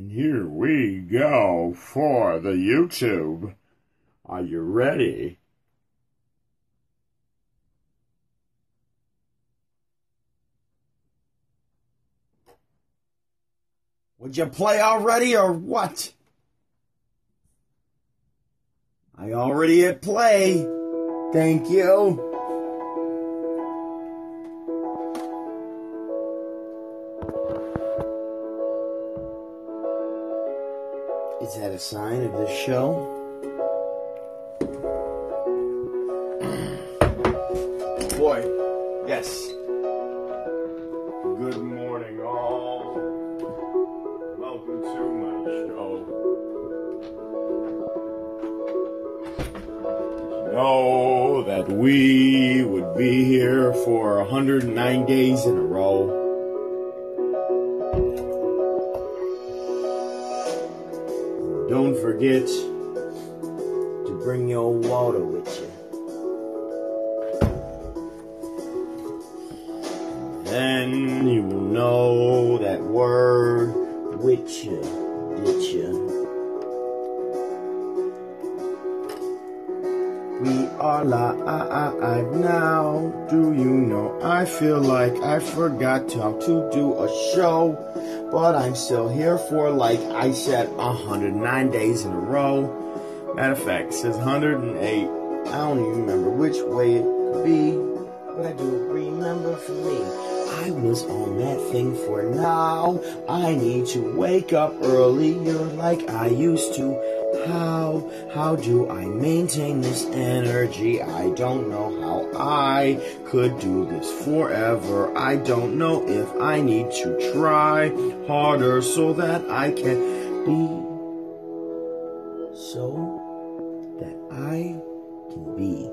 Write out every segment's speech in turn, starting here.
And here we go for the YouTube. Are you ready? Would you play already or what? I already hit play. Thank you. Sign of this show? Boy, yes. Good morning, all. Welcome to my show. Know that we would be here for 109 days in a forget to bring your water with you. Then you will know that word with you, with you. We are live now. Do you know? I feel like I forgot how to do a show, but I'm still here for, like I said, 109 days in a row. Matter of fact, it says 108. I don't even remember which way it could be, but I do remember for me. I was on that thing for now. I need to wake up earlier like I used to. How, how do I maintain this energy? I don't know how I could do this forever. I don't know if I need to try harder so that I can be so that I can be.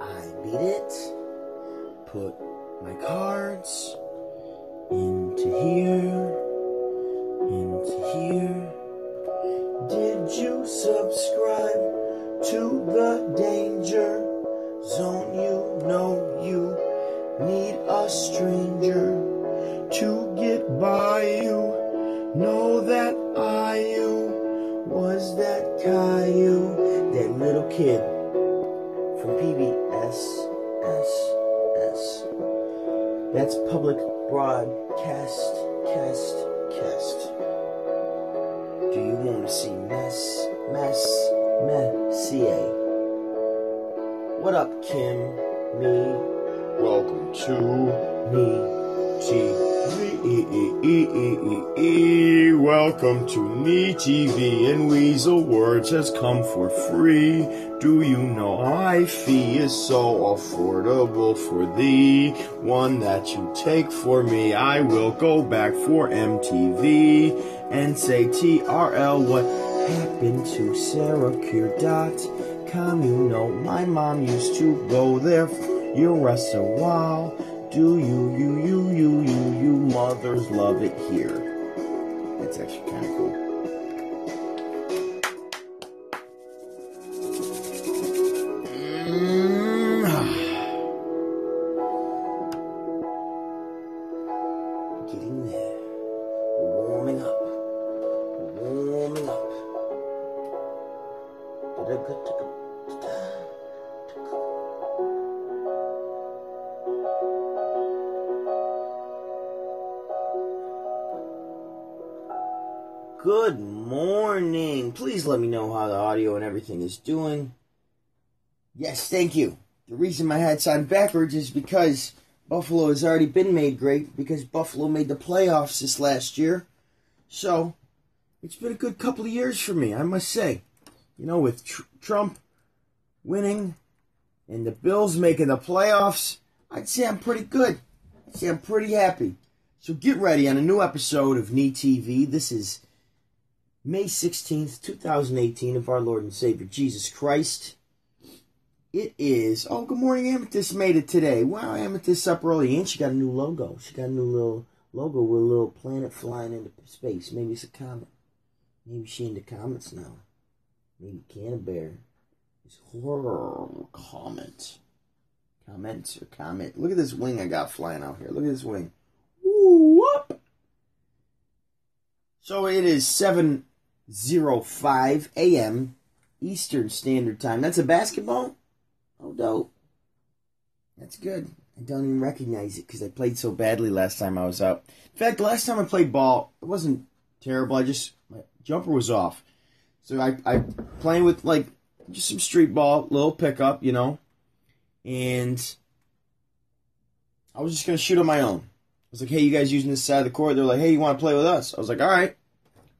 I beat it, put my cards into here, subscribe to the danger zone? You know you need a stranger to get by you. Know that I you was that Caillou, that little kid from PBS. That's public broadcast, cast, cast. Do you want to see mess, mess, messier? What up, Kim? Me. Welcome to me TV. Welcome to Me TV, and Weasel Words has come for free. Do you know my fee is so affordable for thee? One that you take for me, I will go back for MTV and say TRL. What happened to SarahCure.com? You know my mom used to go there. You rest a while. Do you, you, you, you, you, you mothers love it here? That's actually kind of cool. Everything is doing. Yes, thank you. The reason my hat's on backwards is because Buffalo has already been made great because Buffalo made the playoffs this last year. So, it's been a good couple of years for me, I must say. You know, with tr- Trump winning and the Bills making the playoffs, I'd say I'm pretty good. I'd say I'm pretty happy. So get ready on a new episode of Me TV. This is May 16th, 2018, of our Lord and Savior Jesus Christ. It is. Oh, good morning. Amethyst made it today. Wow, Amethyst up early. And she got a new logo. She got a new little logo with a little planet flying into space. Maybe it's a comet. Maybe she into comets now. Maybe Canterbury is horror comet. Comments or comet. Look at this wing I got flying out here. Look at this wing. whoop. So it is 7.05 a.m. Eastern Standard Time. That's a basketball? Oh, dope. That's good. I don't even recognize it because I played so badly last time I was out. In fact, last time I played ball, it wasn't terrible. I just, my jumper was off. So I, I playing with like just some street ball, little pickup, you know, and I was just gonna shoot on my own. I was like, hey, you guys using this side of the court? They're like, hey, you want to play with us? I was like, all right.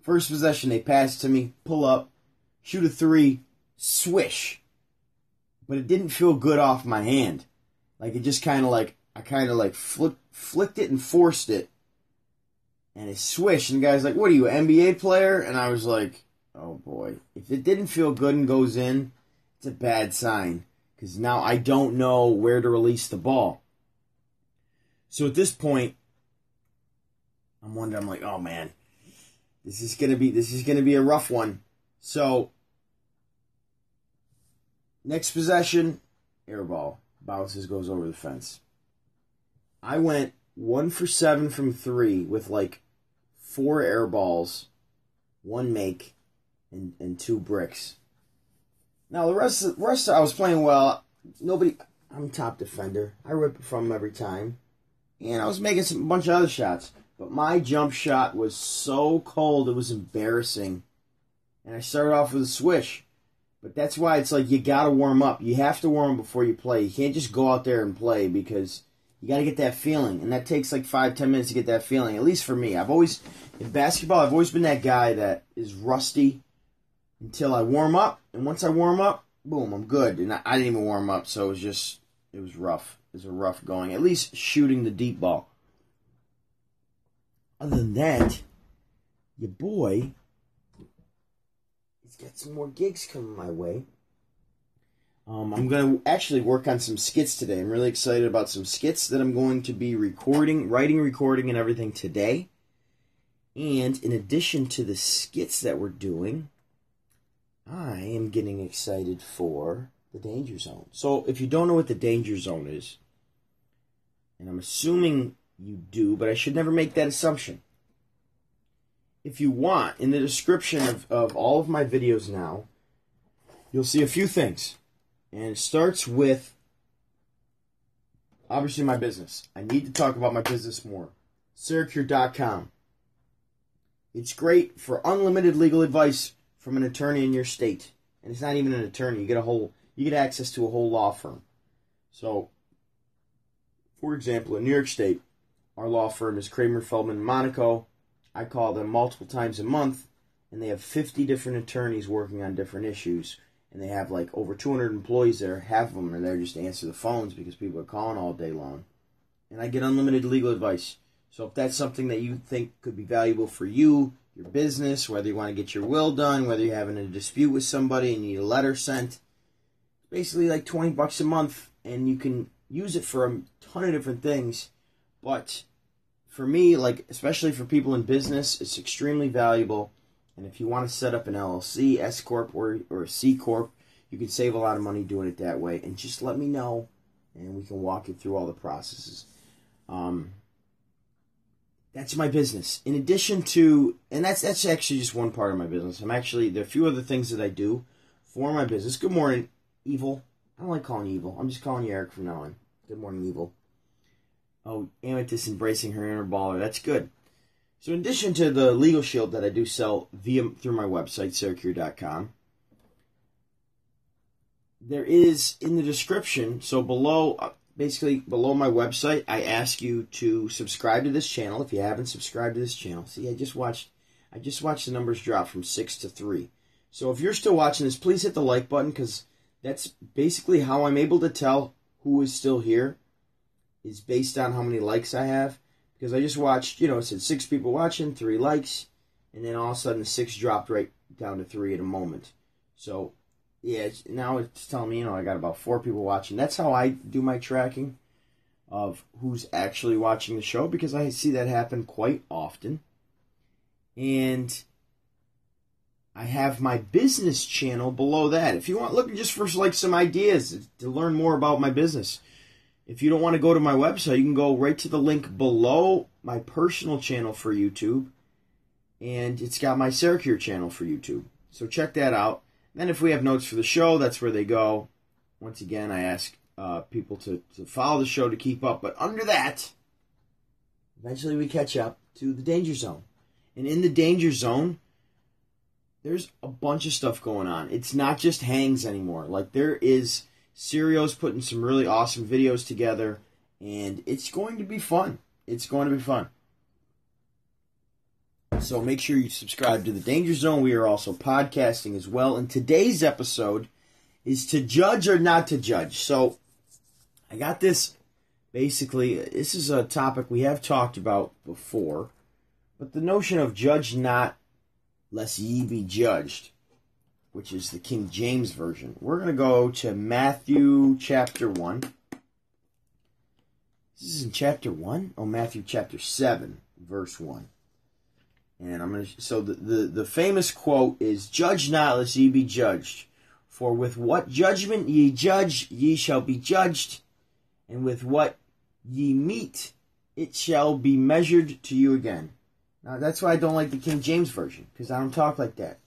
First possession, they pass to me, pull up, shoot a three, swish. But it didn't feel good off my hand. Like it just kind of like I kind of like flick, flicked it and forced it, and it swished. And the guy's like, "What are you, an NBA player?" And I was like, "Oh boy, if it didn't feel good and goes in, it's a bad sign because now I don't know where to release the ball." So at this point, I'm wondering, I'm like, "Oh man, this is gonna be this is gonna be a rough one." So next possession, air ball bounces, goes over the fence. I went one for seven from three with like four air balls, one make, and, and two bricks. Now the rest, of, rest of, I was playing well. Nobody, I'm top defender. I rip from every time, and I was making some a bunch of other shots. But my jump shot was so cold, it was embarrassing. And I started off with a swish. But that's why it's like you got to warm up. You have to warm before you play. You can't just go out there and play because you got to get that feeling, and that takes like five ten minutes to get that feeling. At least for me, I've always in basketball, I've always been that guy that is rusty until I warm up, and once I warm up, boom, I'm good. And I, I didn't even warm up, so it was just it was rough. It was a rough going. At least shooting the deep ball. Other than that, your boy he's got some more gigs coming my way. Um, I'm going to actually work on some skits today. I'm really excited about some skits that I'm going to be recording, writing, recording, and everything today. And in addition to the skits that we're doing, I am getting excited for the Danger Zone. So if you don't know what the Danger Zone is, and I'm assuming you do, but I should never make that assumption if you want, in the description of, of all of my videos now, you'll see a few things. And it starts with obviously my business. I need to talk about my business more. Sericure.com. It's great for unlimited legal advice from an attorney in your state. And it's not even an attorney. You get a whole you get access to a whole law firm. So for example, in New York State, our law firm is Kramer Feldman Monaco I call them multiple times a month, and they have 50 different attorneys working on different issues. And they have like over 200 employees there. Half of them are there just to answer the phones because people are calling all day long. And I get unlimited legal advice. So if that's something that you think could be valuable for you, your business, whether you want to get your will done, whether you're having a dispute with somebody and you need a letter sent, basically like 20 bucks a month and you can use it for a ton of different things. But for me, like especially for people in business, it's extremely valuable. And if you want to set up an LLC, S corp, or or C corp, you can save a lot of money doing it that way. And just let me know, and we can walk you through all the processes. Um, that's my business. In addition to, and that's that's actually just one part of my business. I'm actually there are a few other things that I do for my business. Good morning, evil. I don't like calling you evil. I'm just calling you Eric from now on. Good morning, evil. Oh, Amethyst embracing her inner baller. That's good. So, in addition to the legal shield that I do sell via through my website, Sericure.com, there is in the description. So below, uh, basically below my website, I ask you to subscribe to this channel if you haven't subscribed to this channel. See, I just watched, I just watched the numbers drop from six to three. So if you're still watching this, please hit the like button because that's basically how I'm able to tell who is still here is based on how many likes I have. Because I just watched, you know, it said six people watching, three likes, and then all of a sudden six dropped right down to three in a moment. So, yeah, it's, now it's telling me, you know, I got about four people watching. That's how I do my tracking of who's actually watching the show because I see that happen quite often. And I have my business channel below that. If you want looking just for like some ideas to learn more about my business, if you don't want to go to my website, you can go right to the link below my personal channel for YouTube, and it's got my Saracure channel for YouTube. So check that out. Then if we have notes for the show, that's where they go. Once again, I ask uh, people to, to follow the show to keep up. But under that, eventually we catch up to the danger zone. And in the danger zone, there's a bunch of stuff going on. It's not just hangs anymore. Like there is Serio's putting some really awesome videos together, and it's going to be fun. It's going to be fun. So make sure you subscribe to the Danger Zone. We are also podcasting as well. And today's episode is to judge or not to judge. So I got this basically, this is a topic we have talked about before, but the notion of judge not lest ye be judged, which is the King James Version. We're going to go to Matthew chapter 1. This is in chapter 1? Oh, Matthew chapter 7, verse 1. And I'm going to, so the, the, the famous quote is, Judge not, lest ye be judged. For with what judgment ye judge, ye shall be judged, and with what ye meet, it shall be measured to you again. Now, that's why I don't like the King James Version, because I don't talk like that.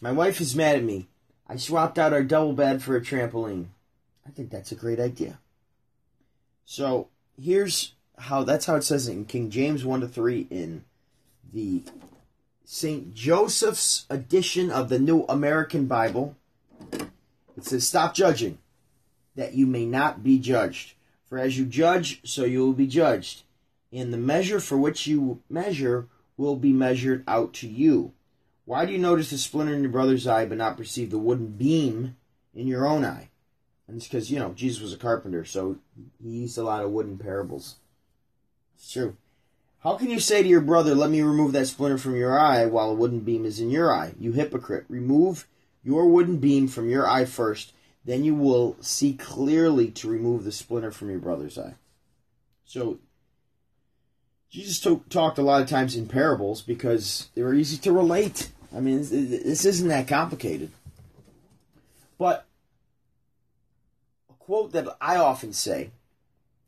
My wife is mad at me. I swapped out our double bed for a trampoline. I think that's a great idea. So, here's how that's how it says it in King James 1 to 3 in the St. Joseph's edition of the New American Bible. It says, Stop judging, that you may not be judged. For as you judge, so you will be judged. And the measure for which you measure will be measured out to you. Why do you notice the splinter in your brother's eye but not perceive the wooden beam in your own eye? And it's because, you know, Jesus was a carpenter, so he used a lot of wooden parables. It's true. How can you say to your brother, Let me remove that splinter from your eye, while a wooden beam is in your eye? You hypocrite. Remove your wooden beam from your eye first, then you will see clearly to remove the splinter from your brother's eye. So, Jesus talked a lot of times in parables because they were easy to relate. I mean, this isn't that complicated. But a quote that I often say,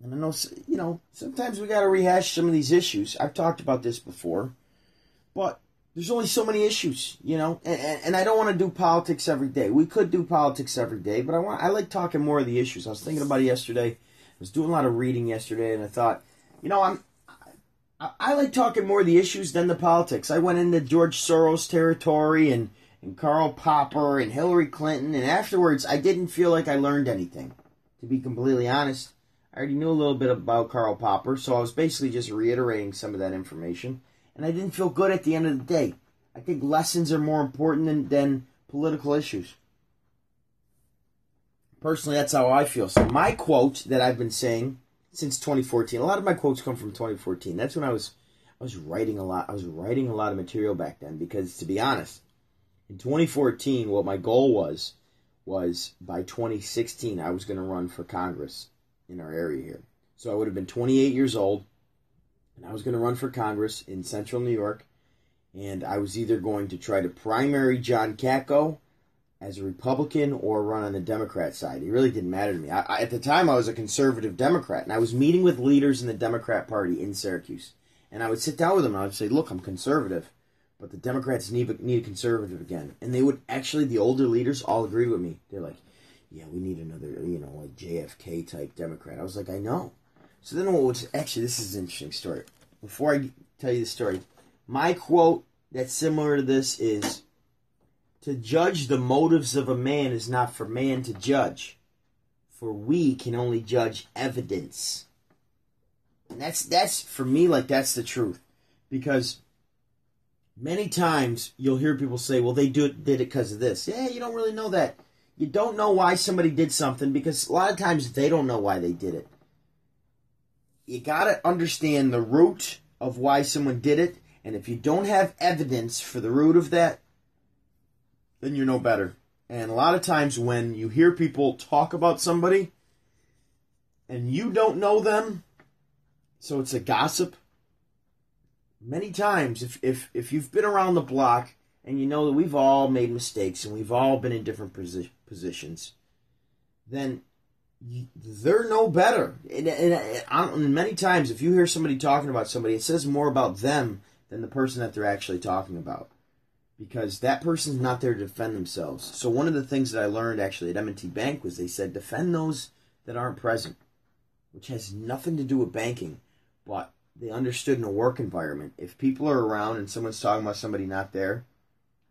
and I know, you know, sometimes we got to rehash some of these issues. I've talked about this before, but there's only so many issues, you know, and, and, I don't want to do politics every day. We could do politics every day, but I want I like talking more of the issues. I was thinking about it yesterday. I was doing a lot of reading yesterday, and I thought, you know, I'm I, like talking more of the issues than the politics. I went into George Soros territory and and Karl Popper and Hillary Clinton, and afterwards, I didn't feel like I learned anything. To be completely honest, I already knew a little bit about Karl Popper, so I was basically just reiterating some of that information and I didn't feel good at the end of the day. I think lessons are more important than, than political issues. Personally, that's how I feel. So my quote that I've been saying since 2014, a lot of my quotes come from 2014. That's when I was I was writing a lot. I was writing a lot of material back then because to be honest, in 2014 what my goal was was by 2016 I was going to run for Congress in our area here. So I would have been 28 years old and I was going to run for Congress in central New York, and I was either going to try to primary John Katko as a Republican or run on the Democrat side. It really didn't matter to me. I, I, at the time, I was a conservative Democrat, and I was meeting with leaders in the Democrat Party in Syracuse. And I would sit down with them, and I would say, "Look, I'm conservative, but the Democrats need need a conservative again." And they would actually, the older leaders all agreed with me. They're like, "Yeah, we need another, you know, like JFK type Democrat." I was like, "I know." So then what was actually this is an interesting story. Before I tell you the story, my quote that's similar to this is to judge the motives of a man is not for man to judge, for we can only judge evidence. And that's that's for me like that's the truth. Because many times you'll hear people say, well, they do it, did it because of this. Yeah, you don't really know that. You don't know why somebody did something because a lot of times they don't know why they did it you got to understand the root of why someone did it. And if you don't have evidence for the root of that, then you're no better. And a lot of times when you hear people talk about somebody and you don't know them, so it's a gossip. Many times, if, if, if you've been around the block and you know that we've all made mistakes and we've all been in different posi- positions, then they're no better. And, and, and, many times, if you hear somebody talking about somebody, it says more about them than the person that they're actually talking about. Because that person's not there to defend themselves. So, one of the things that I learned actually at M&T Bank was they said defend those that aren't present, which has nothing to do with banking, but they understood in a work environment. If people are around and someone's talking about somebody not there,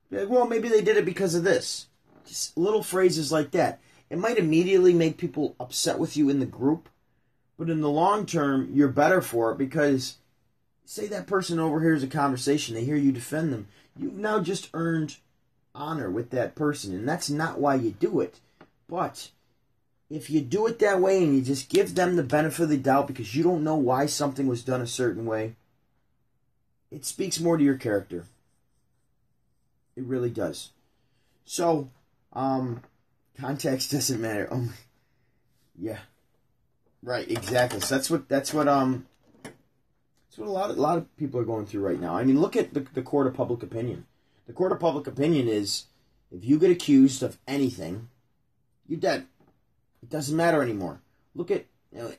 like, well, maybe they did it because of this. Just little phrases like that. It might immediately make people upset with you in the group, but in the long term, you're better for it because say that person overhears a conversation, they hear you defend them. You've now just earned honor with that person, and that's not why you do it. But if you do it that way and you just give them the benefit of the doubt because you don't know why something was done a certain way, it speaks more to your character. It really does. So, um, context doesn't matter. Oh my, yeah, right, exactly. So that's what that's what um, that's what a lot of, a lot of people are going through right now. I mean, look at the the court of public opinion. The court of public opinion is if you get accused of anything, you're dead. It doesn't matter anymore. Look at,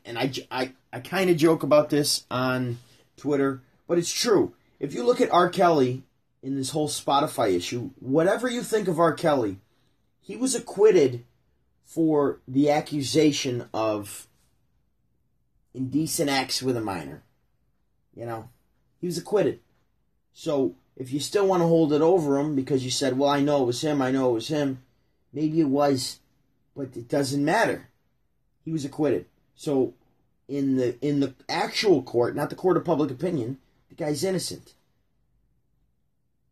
and I, I, I kind of joke about this on Twitter, but it's true. If you look at R. Kelly in this whole Spotify issue, whatever you think of R. Kelly, he was acquitted for the accusation of indecent acts with a minor. You know, he was acquitted. So if you still want to hold it over him because you said, well, I know it was him, I know it was him, maybe it was but it doesn't matter. He was acquitted. So in the in the actual court, not the court of public opinion, the guy's innocent.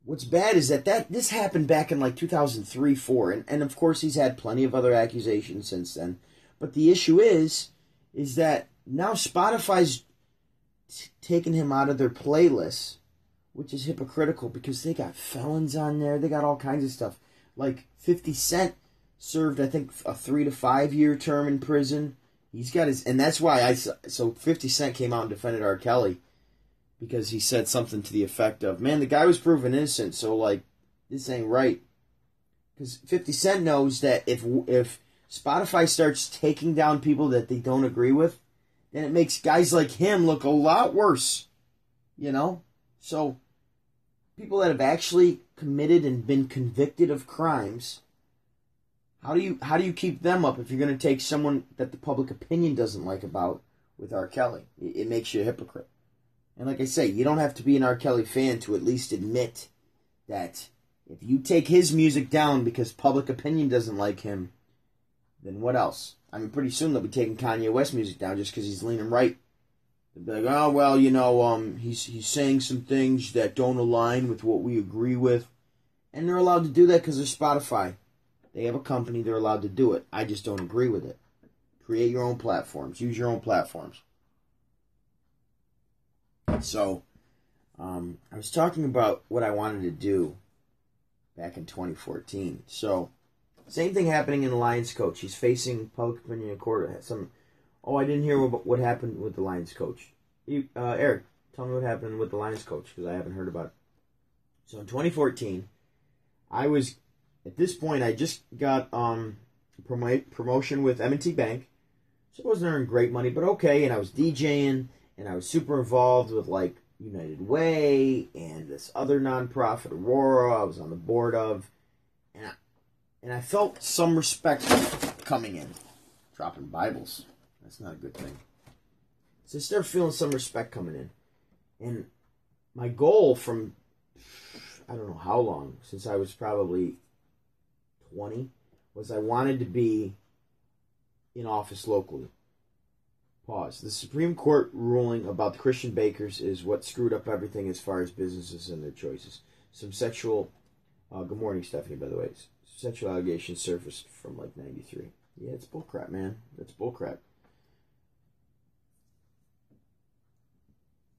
What's bad is that, that this happened back in like 2003 4 and, and of course he's had plenty of other accusations since then. But the issue is is that now Spotify's t- taken him out of their playlist, which is hypocritical because they got felons on there, they got all kinds of stuff. Like 50 Cent served I think a three to five year term in prison. He's got his, and that's why I so Fifty Cent came out and defended R. Kelly because he said something to the effect of, "Man, the guy was proven innocent, so like this ain't right." Because Fifty Cent knows that if if Spotify starts taking down people that they don't agree with, then it makes guys like him look a lot worse. You know, so people that have actually committed and been convicted of crimes how do you how do you keep them up if you're going to take someone that the public opinion doesn't like about with R. Kelly? It, it makes you a hypocrite. And like I say, you don't have to be an R. Kelly fan to at least admit that if you take his music down because public opinion doesn't like him, then what else? I mean, pretty soon they'll be taking Kanye West music down just because he's leaning right. They'll be like, oh well, you know, um, he's he's saying some things that don't align with what we agree with, and they're allowed to do that because they're Spotify. They have a company, they're allowed to do it. I just don't agree with it. Create your own platforms, use your own platforms. So, um, I was talking about what I wanted to do back in 2014. So, same thing happening in the Lions coach. He's facing public opinion in court. Some, oh, I didn't hear what, what happened with the Lions coach. You, uh, Eric, tell me what happened with the Lions coach because I haven't heard about it. So in 2014, I was at this point, I just got um, prom- promotion with M&T Bank. So I wasn't earning great money, but okay. And I was DJing, and I was super involved with like United Way and this other nonprofit, Aurora. I was on the board of, and I felt some respect coming in, dropping Bibles. That's not a good thing. So I started feeling some respect coming in, and my goal from I don't know how long since I was probably 20 was I wanted to be in office locally. Pause. The Supreme Court ruling about the Christian bakers is what screwed up everything as far as businesses and their choices. Some sexual. Uh, good morning, Stephanie, by the way. Sexual allegations surfaced from like 93. Yeah, it's bullcrap, man. That's bullcrap.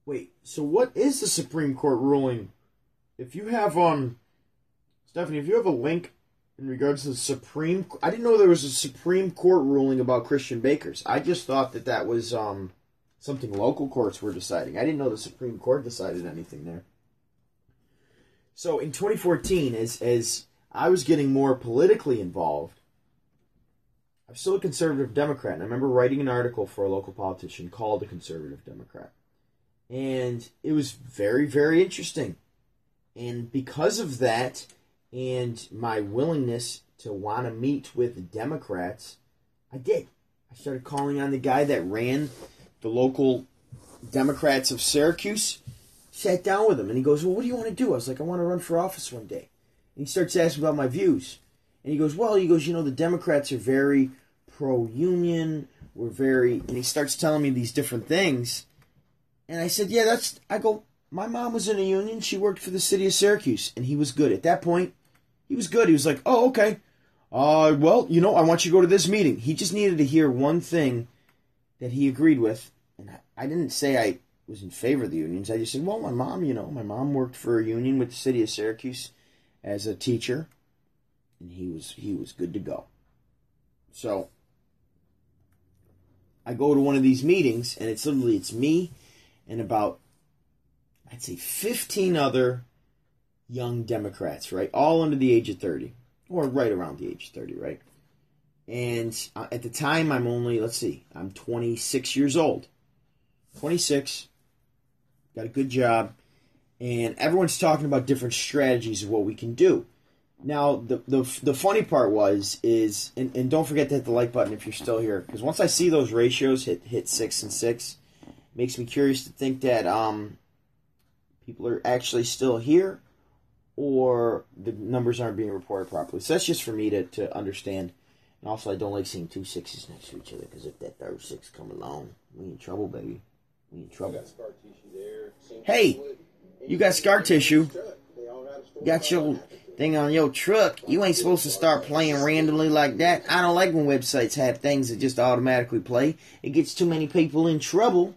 Wait, so what is the Supreme Court ruling? If you have, um, Stephanie, if you have a link in regards to the Supreme. I didn't know there was a Supreme Court ruling about Christian bakers. I just thought that that was um, something local courts were deciding. I didn't know the Supreme Court decided anything there. So in 2014, as as I was getting more politically involved, I'm still a conservative Democrat. And I remember writing an article for a local politician called a conservative Democrat. And it was very, very interesting. And because of that, and my willingness to want to meet with Democrats, I did. I started calling on the guy that ran the local Democrats of Syracuse. Sat down with him and he goes, Well, what do you want to do? I was like, I want to run for office one day. He starts asking about my views. And he goes, Well, he goes, You know, the Democrats are very pro union. We're very. And he starts telling me these different things. And I said, Yeah, that's. I go, My mom was in a union. She worked for the city of Syracuse. And he was good. At that point, he was good. He was like, Oh, okay. Uh, well, you know, I want you to go to this meeting. He just needed to hear one thing that he agreed with. And I didn't say I was in favor of the unions. I just said, well, my mom, you know, my mom worked for a union with the city of Syracuse as a teacher, and he was he was good to go. So I go to one of these meetings, and it's literally it's me and about I'd say 15 other young Democrats, right, all under the age of 30 or right around the age of 30, right? And uh, at the time, I'm only, let's see, I'm 26 years old. 26, got a good job, and everyone's talking about different strategies of what we can do. Now, the, the, the funny part was, is, and, and don't forget to hit the like button if you're still here, because once I see those ratios hit, hit 6 and 6, makes me curious to think that um, people are actually still here or the numbers aren't being reported properly. So that's just for me to, to understand. And also, I don't like seeing two sixes next to each other because if that third six come along, we in trouble, baby. We in trouble. Hey, you got scar tissue. Got your thing on your truck. You ain't supposed to start playing randomly like that. I don't like when websites have things that just automatically play. It gets too many people in trouble.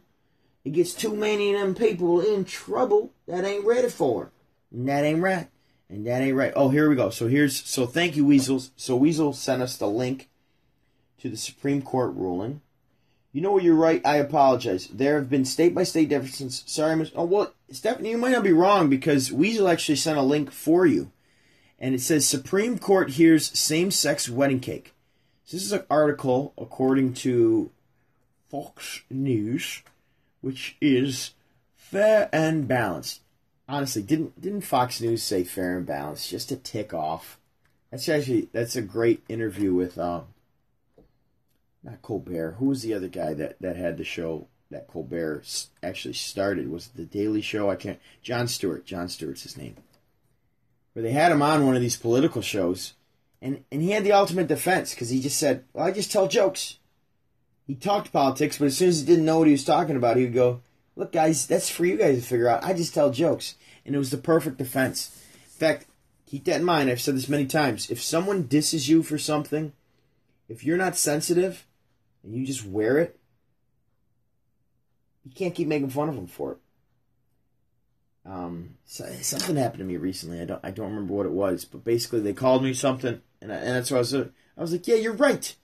It gets too many of them people in trouble that ain't ready for it. And that ain't right. And that ain't right. Oh, here we go. So here's so thank you, Weasels. So Weasel sent us the link to the Supreme Court ruling. You know what you're right. I apologize. There have been state by state differences. Sorry, Miss. Oh well, Stephanie, you might not be wrong because Weasel actually sent a link for you, and it says Supreme Court hears same sex wedding cake. So this is an article according to Fox News, which is fair and balanced honestly, didn't didn't Fox News say fair and balanced just to tick off? That's actually that's a great interview with um, not Colbert. Who was the other guy that that had the show that Colbert actually started? Was it the Daily Show? I can't. Jon Stewart. Jon Stewart's his name. Where they had him on one of these political shows, and and he had the ultimate defense because he just said, "Well, I just tell jokes." He talked politics, but as soon as he didn't know what he was talking about, he would go, Look, guys, that's for you guys to figure out. I just tell jokes. And it was the perfect defense. In fact, keep that in mind. I've said this many times. If someone disses you for something, if you're not sensitive and you just wear it, you can't keep making fun of them for it. Um, so, something happened to me recently. I don't, I don't remember what it was, but basically they called me something, and, I, and that's what I was. I was like, "Yeah, you're right,"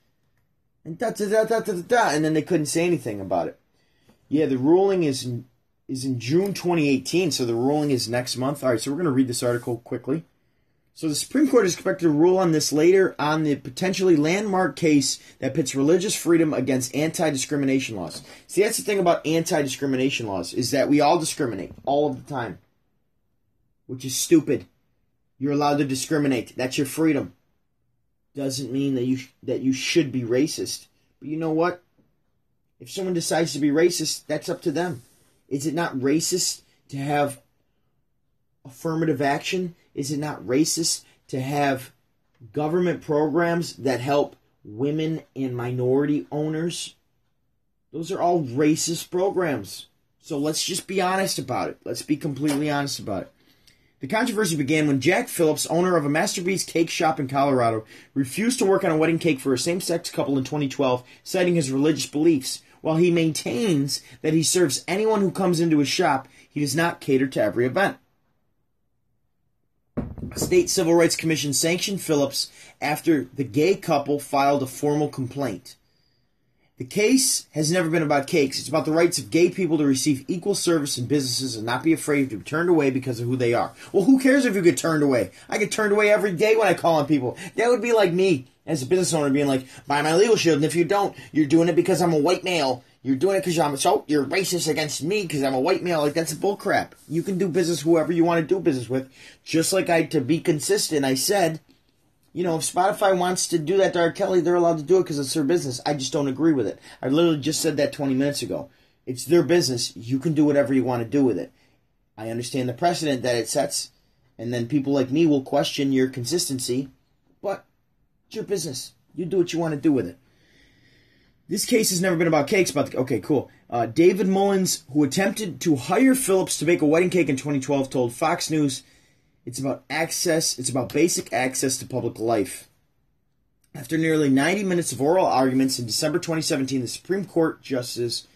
and da da da da da da, and then they couldn't say anything about it. Yeah, the ruling is is in June 2018, so the ruling is next month. All right, so we're going to read this article quickly. So the Supreme Court is expected to rule on this later on the potentially landmark case that pits religious freedom against anti-discrimination laws. See, that's the thing about anti-discrimination laws is that we all discriminate all of the time, which is stupid. You're allowed to discriminate. That's your freedom. Doesn't mean that you that you should be racist. But you know what? If someone decides to be racist, that's up to them. Is it not racist to have affirmative action? Is it not racist to have government programs that help women and minority owners? Those are all racist programs. So let's just be honest about it. Let's be completely honest about it. The controversy began when Jack Phillips, owner of a Masterpiece cake shop in Colorado, refused to work on a wedding cake for a same sex couple in 2012, citing his religious beliefs. While he maintains that he serves anyone who comes into his shop, he does not cater to every event. State civil rights commission sanctioned Phillips after the gay couple filed a formal complaint. The case has never been about cakes. It's about the rights of gay people to receive equal service in businesses and not be afraid to be turned away because of who they are. Well, who cares if you get turned away? I get turned away every day when I call on people. That would be like me as a business owner being like, buy my legal shield, and if you don't, you're doing it because I'm a white male. You're doing it because I'm so you're racist against me because I'm a white male. Like that's bullcrap. You can do business whoever you want to do business with. Just like I to be consistent, I said, you know, if Spotify wants to do that to R. Kelly, they're allowed to do it because it's their business. I just don't agree with it. I literally just said that 20 minutes ago. It's their business. You can do whatever you want to do with it. I understand the precedent that it sets, and then people like me will question your consistency, but it's your business. You do what you want to do with it. This case has never been about cakes, but okay, cool. Uh, David Mullins, who attempted to hire Phillips to bake a wedding cake in 2012, told Fox News it's about access, it's about basic access to public life. After nearly 90 minutes of oral arguments in December 2017, the Supreme Court justices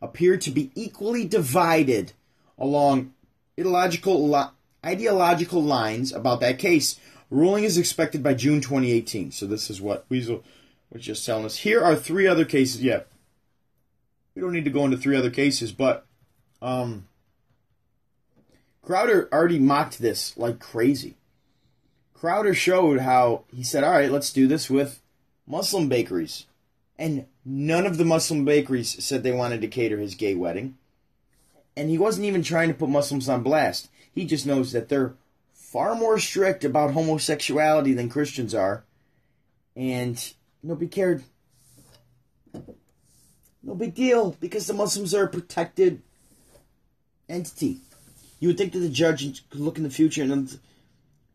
appeared to be equally divided along ideological, ideological lines about that case. Ruling is expected by June 2018. So this is what Weasel was just telling us. Here are three other cases. Yeah, we don't need to go into three other cases, but um, Crowder already mocked this like crazy. Crowder showed how he said, "All right, let's do this with Muslim bakeries," and none of the Muslim bakeries said they wanted to cater his gay wedding. And he wasn't even trying to put Muslims on blast. He just knows that they're far more strict about homosexuality than Christians are, and nobody cared. No big deal because the Muslims are a protected entity. You would think that the judge could look in the future and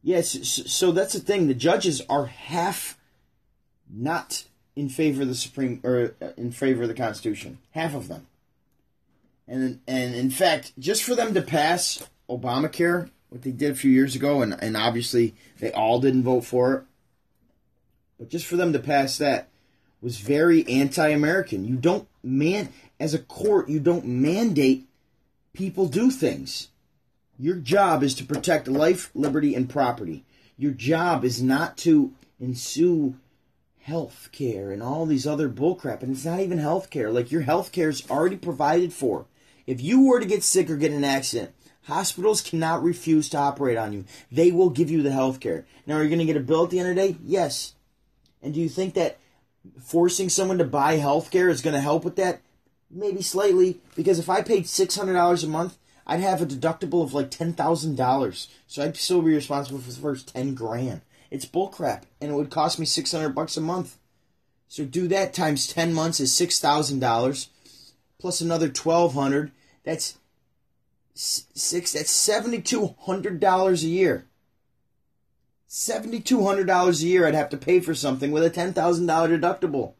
yes, so that's the thing. The judges are half not in favor of the Supreme or uh, in favor of the Constitution. Half of them. And and in fact, just for them to pass Obamacare, what they did a few years ago, and, and obviously they all didn't vote for it, but just for them to pass that was very anti-American. You don't man as a court, you don't mandate people do things. Your job is to protect life, liberty, and property. Your job is not to ensue health care and all these other bullcrap. And it's not even health care. Like your health care is already provided for. If you were to get sick or get in an accident, hospitals cannot refuse to operate on you. They will give you the health care. Now, are you going to get a bill at the end of the day? Yes. And do you think that forcing someone to buy health care is going to help with that? Maybe slightly. Because if I paid $600 a month, I'd have a deductible of like $10,000. So I'd still be responsible for the first 10 grand. It's bullcrap. And it would cost me 600 bucks a month. So do that times 10 months is $6,000 plus another 1200 that's six that's $7200 a year $7200 a year i'd have to pay for something with a $10000 deductible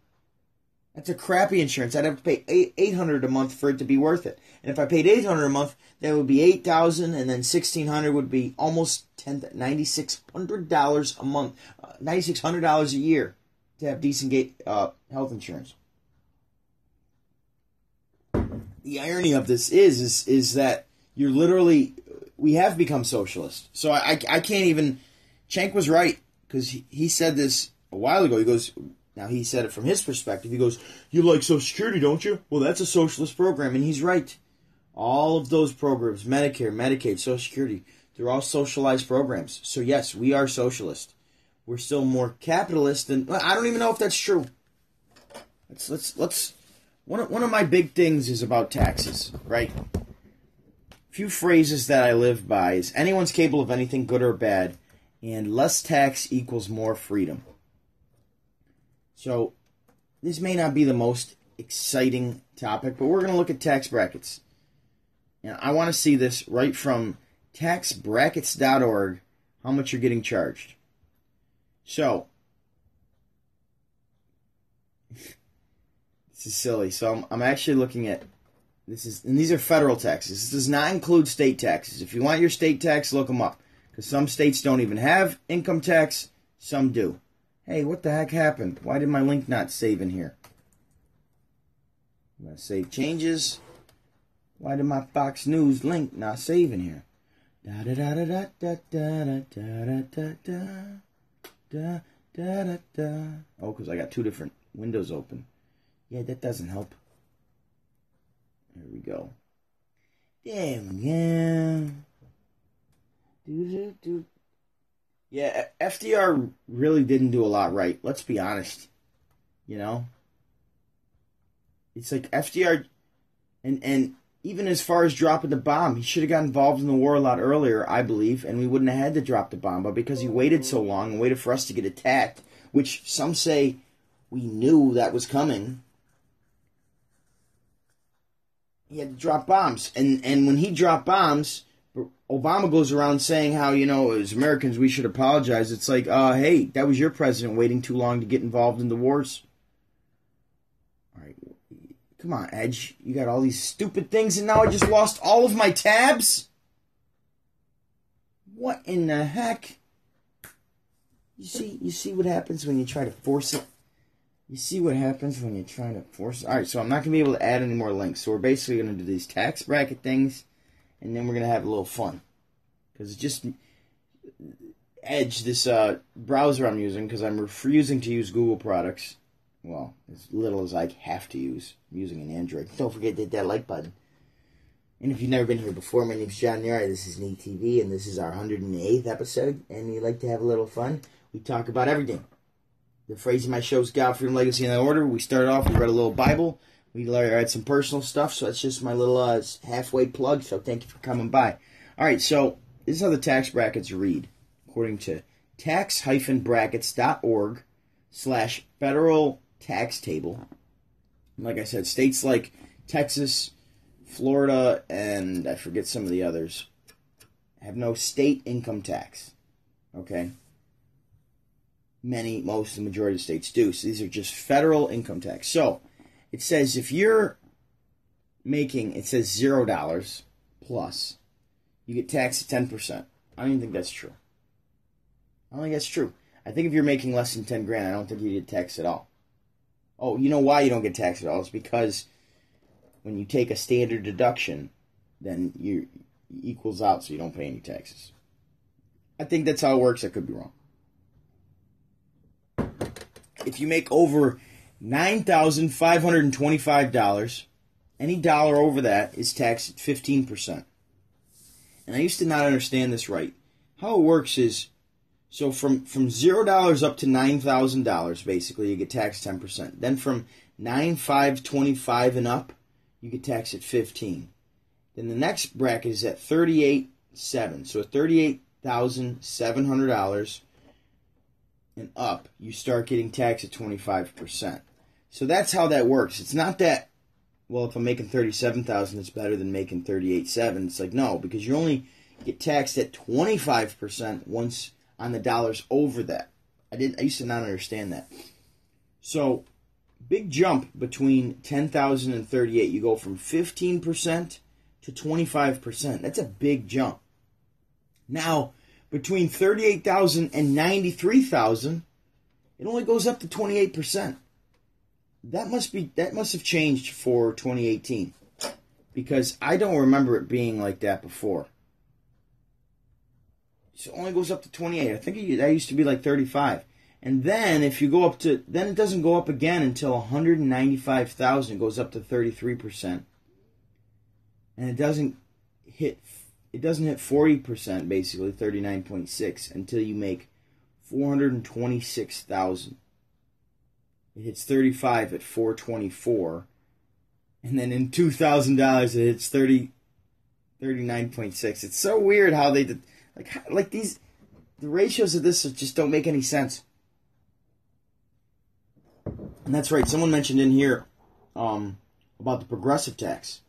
that's a crappy insurance i'd have to pay 800 a month for it to be worth it and if i paid 800 a month that would be 8000 and then 1600 would be almost 10 $9600 a month uh, $9600 a year to have decent uh, health insurance the irony of this is is is that you're literally we have become socialist. So I I, I can't even. Cenk was right because he, he said this a while ago. He goes. Now he said it from his perspective. He goes, "You like Social Security, don't you? Well, that's a socialist program," and he's right. All of those programs, Medicare, Medicaid, Social Security, they're all socialized programs. So yes, we are socialist. We're still more capitalist than I don't even know if that's true. Let's let's let's one of, one of my big things is about taxes, right? A few phrases that I live by is anyone's capable of anything good or bad, and less tax equals more freedom. So, this may not be the most exciting topic, but we're going to look at tax brackets. And I want to see this right from taxbrackets.org how much you're getting charged. So, This is silly. So I'm, I'm actually looking at this is and these are federal taxes. This does not include state taxes. If you want your state tax, look them up because some states don't even have income tax. Some do. Hey, what the heck happened? Why did my link not save in here? I'm gonna save changes. Why did my Fox News link not save in here? Da da da da da da da da da da da da da da. Oh, because I got two different windows open. Yeah, that doesn't help. There we go. Damn, yeah. Do, do, do. Yeah, FDR really didn't do a lot right. Let's be honest. You know? It's like FDR and and even as far as dropping the bomb, he should have got involved in the war a lot earlier, I believe, and we wouldn't have had to drop the bomb. But because he waited so long and waited for us to get attacked, which some say we knew that was coming, he had to drop bombs. And and when he dropped bombs, Obama goes around saying how you know as Americans we should apologize. It's like, uh, hey, that was your president waiting too long to get involved in the wars. All right, come on, Edge. You got all these stupid things, and now I just lost all of my tabs. What in the heck? You see, you see what happens when you try to force it. You see what happens when you try to force it. All right, so I'm not gonna be able to add any more links. So we're basically gonna do these tax bracket things and then we're gonna have a little fun because just Edge, this uh, browser I'm using, because I'm refusing to use Google products. Well, as little as I have to use. I'm using an Android. Don't forget to hit that like button. And if you've never been here before, my name's John Neri. This is Neat TV, and this is our 108th episode. And we like to have a little fun. We talk about everything. The phrase of my show is God, Freedom, Legacy, in that order. We start off, we read a little Bible. We had some personal stuff, so that's just my little uh, halfway plug. So thank you for coming by. All right, so this is how the tax brackets read, according to tax-brackets.org slash federal tax table. Like I said, states like Texas, Florida, and I forget some of the others have no state income tax. Okay? Many, most, the majority of states do. So these are just federal income tax. So it says if you're making, it says zero dollars plus, you get taxed at ten percent. I don't even think that's true. I don't think that's true. I think if you're making less than ten grand, I don't think you get taxed at all. Oh, you know why you don't get taxed at all? It's because when you take a standard deduction, then you equals out, so you don't pay any taxes. I think that's how it works. I could be wrong. If you make over $9,525. Any dollar over that is taxed at 15%. And I used to not understand this right. How it works is so from, from $0 up to $9,000, basically, you get taxed 10%. Then from 9,525 and up, you get taxed at 15. Then the next bracket is at 38.7. So at $38,700 and up, you start getting taxed at 25%. So that's how that works. It's not that well, if I'm making thirty-seven thousand, it's better than making thirty-eight seven. It's like no, because you only get taxed at twenty-five percent once on the dollars over that. I didn't. I used to not understand that. So, big jump between ten thousand and thirty-eight. You go from fifteen percent to twenty-five percent. That's a big jump. Now, between thirty-eight thousand and ninety-three thousand, it only goes up to twenty-eight percent that must be that must have changed for 2018 because I don't remember it being like that before. So it only goes up to 28. I think it, that used to be like 35. And then if you go up to then it doesn't go up again until 195,000 goes up to 33%. And it doesn't hit it doesn't hit 40% basically 39.6 until you make 426,000. It hits 35 at 424. And then in $2,000 it hits 30 39.6. It's so weird how they did like like these the ratios of this just don't make any sense. And that's right. Someone mentioned in here um, about the progressive tax.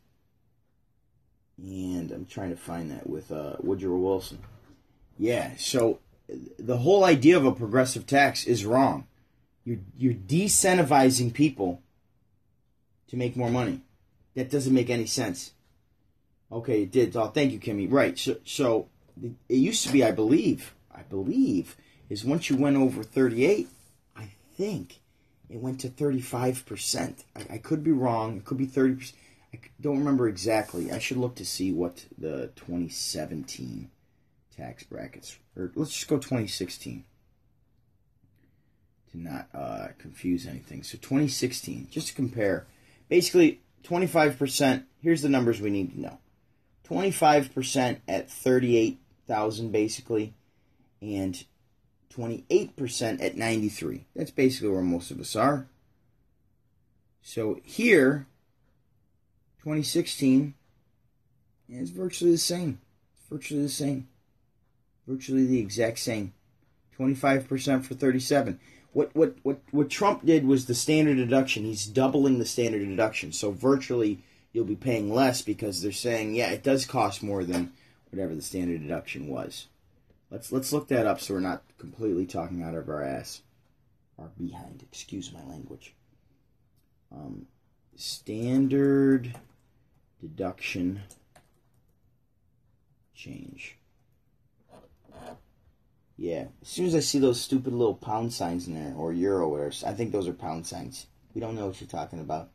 And I'm trying to find that with uh, Woodrow Wilson. Yeah, so the whole idea of a progressive tax is wrong. You're you're decentivizing people to make more money. That doesn't make any sense. Okay, it did. Oh, thank you, Kimmy. Right. So, so it used to be, I believe, I believe, is once you went over 38, I think it went to 35%. I, I could be wrong. It could be 30%. I don't remember exactly. I should look to see what the 2017 tax brackets, or let's just go 2016 to not uh, confuse anything. So 2016, just to compare, basically 25%. Here's the numbers we need to know: 25% at 38,000 basically, and 28% at 93. That's basically where most of us are. So here, 2016, it's virtually the same. It's virtually the same. Virtually the exact same. 25% for 37. What, what, what, what Trump did was the standard deduction. He's doubling the standard deduction. So virtually you'll be paying less because they're saying, yeah, it does cost more than whatever the standard deduction was. Let's let's look that up so we're not completely talking out of our ass. Our behind, excuse my language. Um, standard deduction change. Yeah, as soon as I see those stupid little pound signs in there, or euro, or I think those are pound signs. We don't know what you're talking about.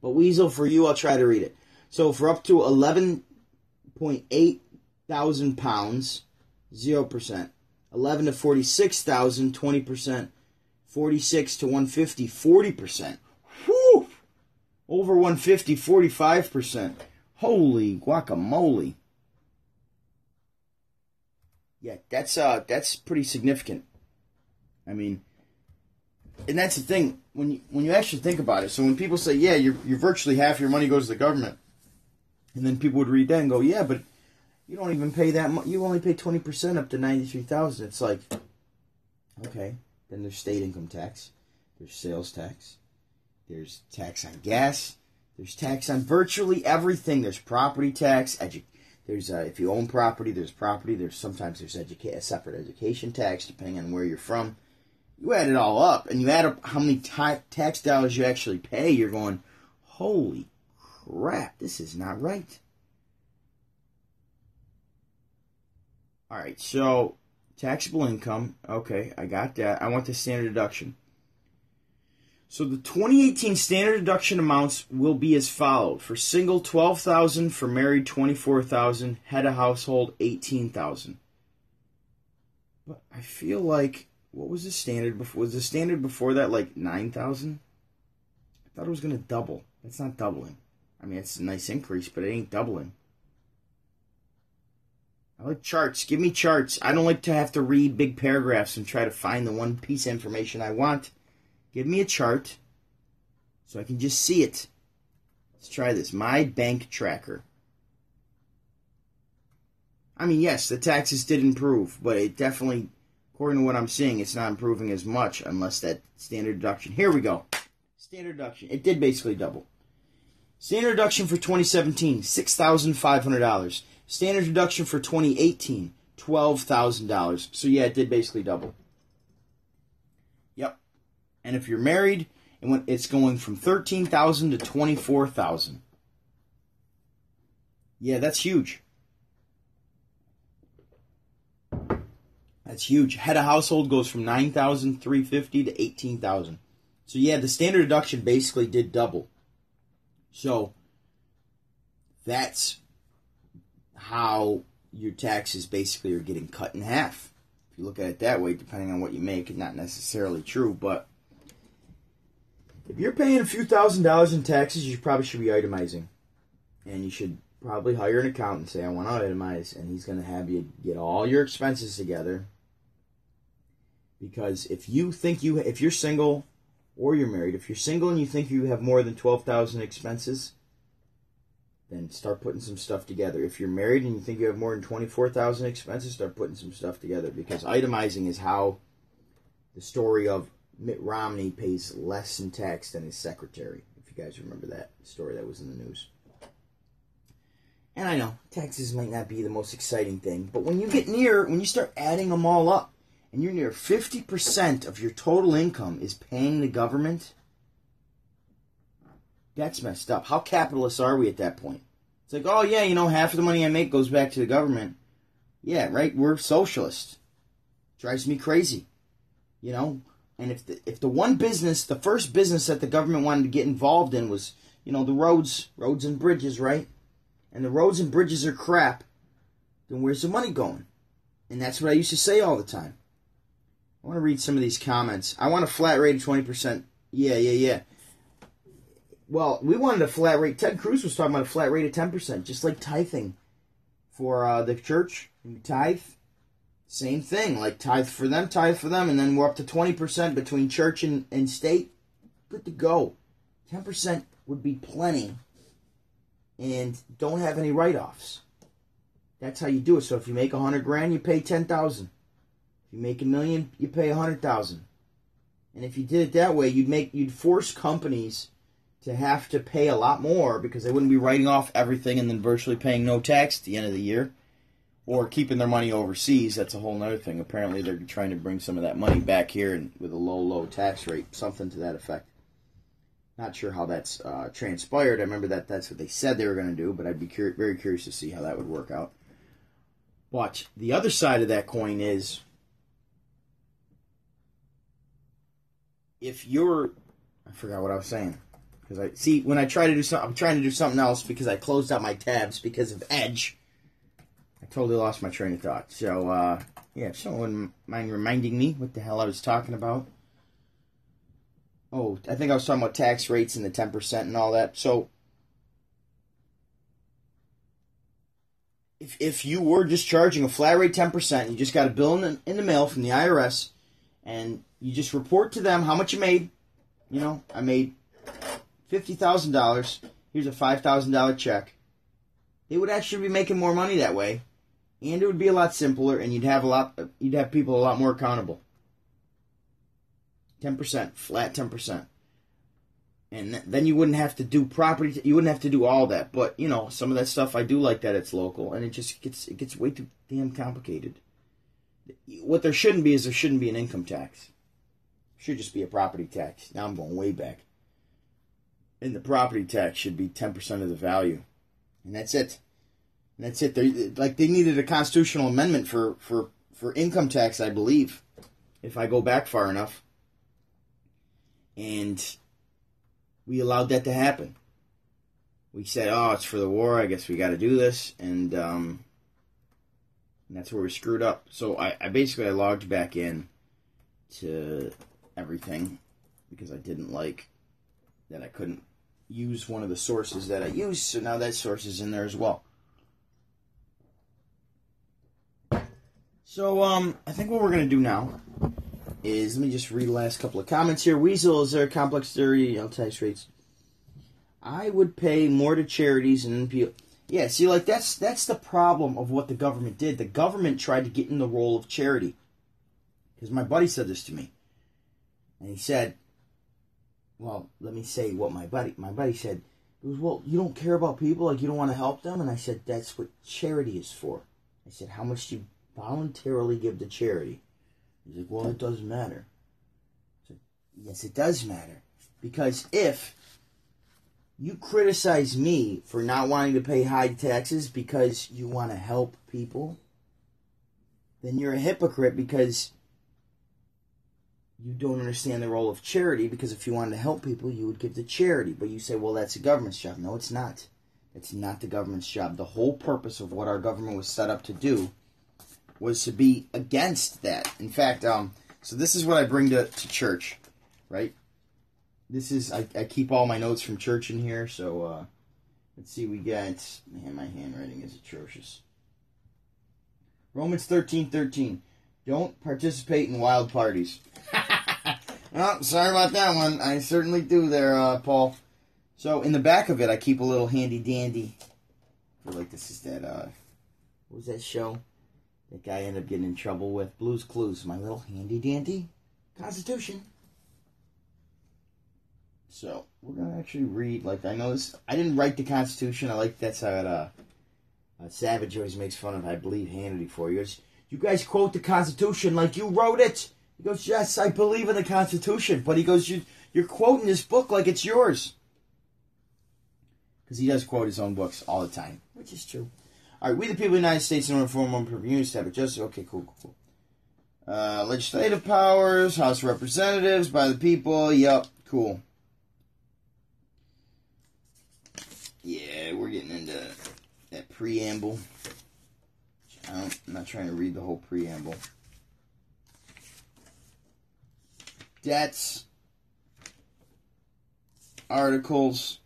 But Weasel, for you, I'll try to read it. So for up to 11.8 thousand pounds, zero percent. Eleven to forty-six thousand, twenty percent. Forty-six to one fifty, forty percent. Whew! Over 150, 45 percent. Holy guacamole! Yeah, that's uh, that's pretty significant. I mean, and that's the thing when you when you actually think about it. So when people say, "Yeah, you're you're virtually half your money goes to the government," and then people would read that and go, "Yeah, but you don't even pay that much. You only pay 20% up to 93000 It's like, okay. Then there's state income tax. There's sales tax. There's tax on gas. There's tax on virtually everything. There's property tax. Edu- there's uh, if you own property, there's property. There's sometimes there's educa- a separate education tax depending on where you're from. You add it all up, and you add up how many ta- tax dollars you actually pay. You're going, holy crap! This is not right. All right, so taxable income. Okay, I got that. I want the standard deduction. So the 2018 standard deduction amounts will be as followed: for single, 12,000; for married, 24,000; head of household, 18,000. But I feel like what was the standard before? Was the standard before that like 9,000? I thought it was going to double. That's not doubling. I mean, it's a nice increase, but it ain't doubling. I like charts. Give me charts. I don't like to have to read big paragraphs and try to find the one piece of information I want. Give me a chart so I can just see it. Let's try this. My bank tracker. I mean, yes, the taxes did improve, but it definitely, according to what I'm seeing, it's not improving as much unless that standard deduction. Here we go. Standard deduction. It did basically double. Standard deduction for 2017, $6,500. Standard deduction for 2018, $12,000. So yeah, it did basically double. And if you're married, it's going from 13,000 to 24,000. Yeah, that's huge. That's huge. Head of household goes from 9,350 to 18,000. So yeah, the standard deduction basically did double. So that's how your taxes basically are getting cut in half. If you look at it that way, depending on what you make, it's not necessarily true, but if you're paying a few thousand dollars in taxes, you probably should be itemizing. And you should probably hire an accountant and say, I want to itemize, and he's going to have you get all your expenses together. Because if you think you, if you're single or you're married, if you're single and you think you have more than 12,000 expenses, then start putting some stuff together. If you're married and you think you have more than 24,000 expenses, start putting some stuff together because itemizing is how the story of Mitt Romney pays less in tax than his secretary. If you guys remember that story that was in the news. And I know taxes might not be the most exciting thing, but when you get near, when you start adding them all up, and you're near 50% of your total income is paying the government, that's messed up. How capitalist are we at that point? It's like, oh yeah, you know, half of the money I make goes back to the government. Yeah, right. We're socialist. Drives me crazy. You know, and if the if the one business, the first business that the government wanted to get involved in was, you know, the roads, roads and bridges, right? And the roads and bridges are crap. Then where's the money going? And that's what I used to say all the time. I want to read some of these comments. I want a flat rate of twenty percent. Yeah, yeah, yeah. Well, we wanted a flat rate. Ted Cruz was talking about a flat rate of 10%, just like tithing for uh, the church. You tithe, Same thing, like tithe for them, tithe for them, and then we're up to 20% between church and, and state. Good to go. 10% would be plenty. And don't have any write offs. That's how you do it. So if you make a hundred grand, you pay ten thousand. If you make a million, you pay a hundred thousand. And if you did it that way, you'd make you'd force companies to have to pay a lot more because they wouldn't be writing off everything and then virtually paying no tax at the end of the year or keeping their money overseas. That's a whole other thing. Apparently, they're trying to bring some of that money back here and with a low, low tax rate, something to that effect. Not sure how that's uh, transpired. I remember that that's what they said they were going to do, but I'd be cur- very curious to see how that would work out. Watch. The other side of that coin is if you're, I forgot what I was saying because I see when I try to do something, I'm trying to do something else because I closed out my tabs because of Edge totally lost my train of thought. So, uh, yeah, if someone wouldn't mind reminding me what the hell I was talking about. Oh, I think I was talking about tax rates and the 10% and all that. So, if, if you were just charging a flat rate 10%, you just got a bill in the, in the mail from the IRS, and you just report to them how much you made. You know, I made $50,000. Here's a $5,000 check. They would actually be making more money that way and it would be a lot simpler, and you'd have a lot, you'd have people a lot more accountable. Ten percent, flat ten percent, and then you wouldn't have to do property. You wouldn't have to do all that, but you know some of that stuff I do like that it's local, and it just gets it gets way too damn complicated. What there shouldn't be is there shouldn't be an income tax. It should just be a property tax. Now I'm going way back. And the property tax should be ten percent of the value, and that's it. And that's it. They like they needed a constitutional amendment for for for income tax, I believe, if I go back far enough. And we allowed that to happen. We said, "Oh, it's for the war. I guess we got to do this," and um, and that's where we screwed up. So I, I basically I logged back in to everything because I didn't like that I couldn't use one of the sources that I used. So now that source is in there as well. So, um, I think what we're going to do now is let me just read the last couple of comments here. Weasel, is there a complex theory? Know, tax rates. I would pay more to charities and people. Yeah, see, like that's that's the problem of what the government did. The government tried to get in the role of charity. Because my buddy said this to me, and he said, "Well, let me say what my buddy my buddy said. He goes, well, you don't care about people, like you don't want to help them." And I said, "That's what charity is for." I said, "How much do you voluntarily give to charity. He's like, well, it doesn't matter. Yes, it does matter. Because if you criticize me for not wanting to pay high taxes because you want to help people, then you're a hypocrite because you don't understand the role of charity because if you wanted to help people, you would give to charity. But you say, well, that's the government's job. No, it's not. It's not the government's job. The whole purpose of what our government was set up to do was to be against that. In fact, um, so this is what I bring to, to church, right? This is I, I keep all my notes from church in here. So uh, let's see, we got man, my handwriting is atrocious. Romans thirteen thirteen. Don't participate in wild parties. oh, sorry about that one. I certainly do there, uh, Paul. So in the back of it, I keep a little handy dandy. I feel like this is that. Uh, what was that show? That guy ended up getting in trouble with. Blues Clues, my little handy dandy Constitution. So we're gonna actually read. Like I know this, I didn't write the Constitution. I like that's how it, uh, uh, Savage always makes fun of. I believe Hannity for you. You guys quote the Constitution like you wrote it. He goes, yes, I believe in the Constitution, but he goes, you you're quoting this book like it's yours. Because he does quote his own books all the time, which is true. All right, we the people of the United States in order to form one per to have justice. Okay, cool, cool, cool. Uh, legislative powers, House of Representatives by the people. Yep, cool. Yeah, we're getting into that preamble. I'm not trying to read the whole preamble. Debts, articles,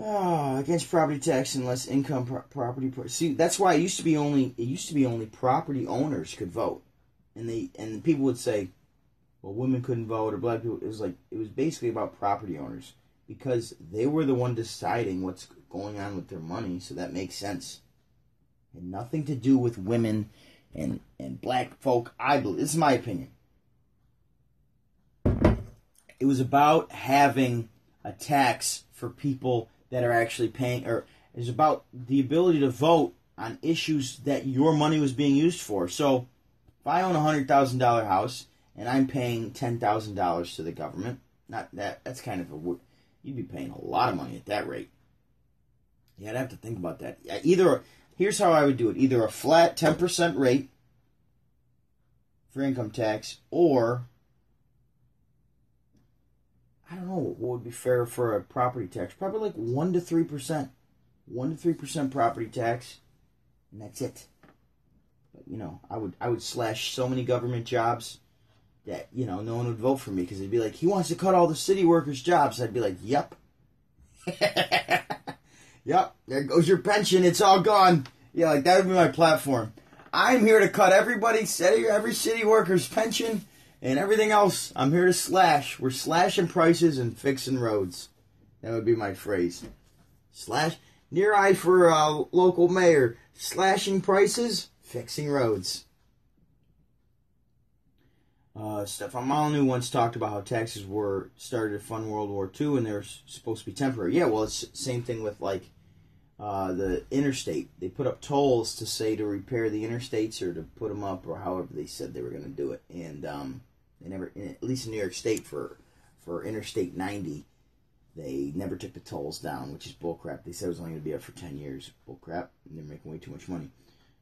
Ah, oh, against property tax unless income pro- property. Pro- See, that's why it used to be only it used to be only property owners could vote, and they and people would say, well, women couldn't vote or black people. It was like it was basically about property owners because they were the one deciding what's going on with their money, so that makes sense. Had nothing to do with women and and black folk. I believe this is my opinion. It was about having a tax for people that are actually paying, or is about the ability to vote on issues that your money was being used for. So, if I own a hundred thousand dollar house and I'm paying ten thousand dollars to the government, not that that's kind of a you'd be paying a lot of money at that rate. Yeah, I'd have to think about that. Either here's how I would do it: either a flat ten percent rate for income tax, or I don't know what would be fair for a property tax. Probably like one to three percent, one to three percent property tax, and that's it. But you know, I would I would slash so many government jobs that you know no one would vote for me because they'd be like, he wants to cut all the city workers' jobs. I'd be like, yep, yep. There goes your pension. It's all gone. Yeah, like that would be my platform. I'm here to cut everybody, every city worker's pension and everything else. I'm here to slash. We're slashing prices and fixing roads. That would be my phrase. Slash. Near eye for a uh, local mayor. Slashing prices, fixing roads. Uh, Stefan Molyneux once talked about how taxes were started to fund World War II and they're supposed to be temporary. Yeah, well, it's same thing with like uh, the interstate. They put up tolls to say to repair the interstates or to put them up or however they said they were going to do it. And um, they never, at least in New York State for for Interstate 90, they never took the tolls down, which is bullcrap. They said it was only going to be up for 10 years. Bullcrap. And they're making way too much money.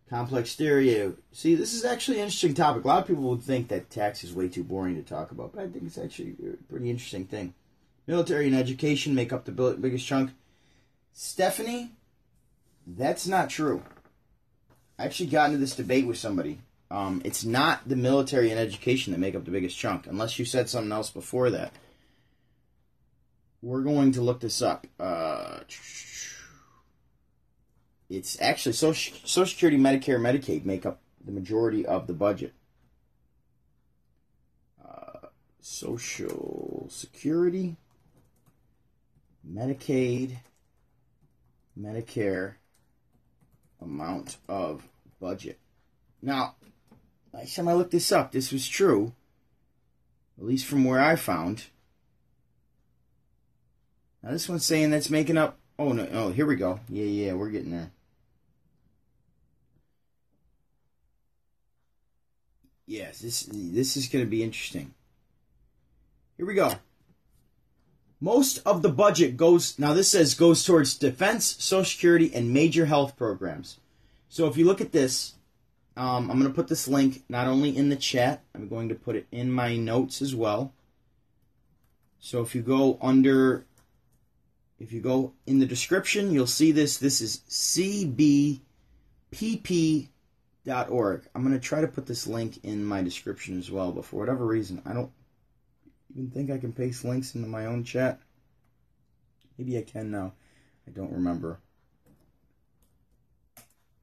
Complex stereo. See, this is actually an interesting topic. A lot of people would think that tax is way too boring to talk about, but I think it's actually a pretty interesting thing. Military and education make up the biggest chunk. Stephanie, that's not true. I actually got into this debate with somebody. Um, it's not the military and education that make up the biggest chunk, unless you said something else before that. We're going to look this up. Uh, it's actually Social, Social Security, Medicare, Medicaid make up the majority of the budget. Uh, Social Security, Medicaid, Medicare amount of budget. Now, last time I looked this up, this was true, at least from where I found. Now, this one's saying that's making up. Oh, no, oh, here we go. Yeah, yeah, we're getting there. Yes, this this is going to be interesting. Here we go. Most of the budget goes now. This says goes towards defense, Social Security, and major health programs. So if you look at this, um, I'm going to put this link not only in the chat. I'm going to put it in my notes as well. So if you go under, if you go in the description, you'll see this. This is CBPP org. I'm going to try to put this link in my description as well, but for whatever reason, I don't even think I can paste links into my own chat. Maybe I can now. I don't remember.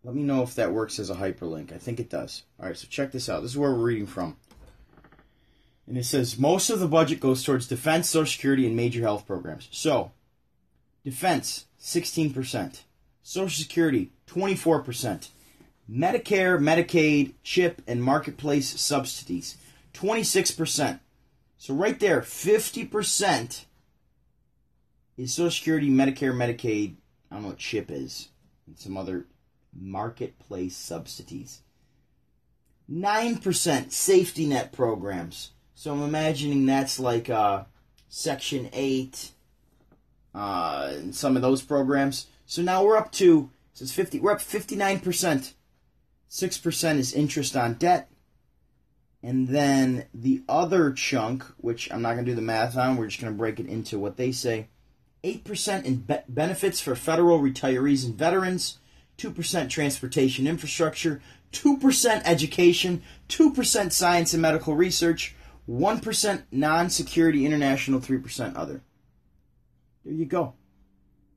Let me know if that works as a hyperlink. I think it does. All right, so check this out. This is where we're reading from. And it says most of the budget goes towards defense, Social Security, and major health programs. So, defense, 16%. Social Security, 24%. Medicare, Medicaid, CHIP, and marketplace subsidies, 26%. So right there, 50% is Social Security, Medicare, Medicaid, I don't know what CHIP is, and some other marketplace subsidies. 9% safety net programs. So I'm imagining that's like uh, Section 8 uh, and some of those programs. So now we're up to, says 50, we're up 59%. 6% is interest on debt. And then the other chunk, which I'm not going to do the math on, we're just going to break it into what they say 8% in be- benefits for federal retirees and veterans, 2% transportation infrastructure, 2% education, 2% science and medical research, 1% non security international, 3% other. There you go.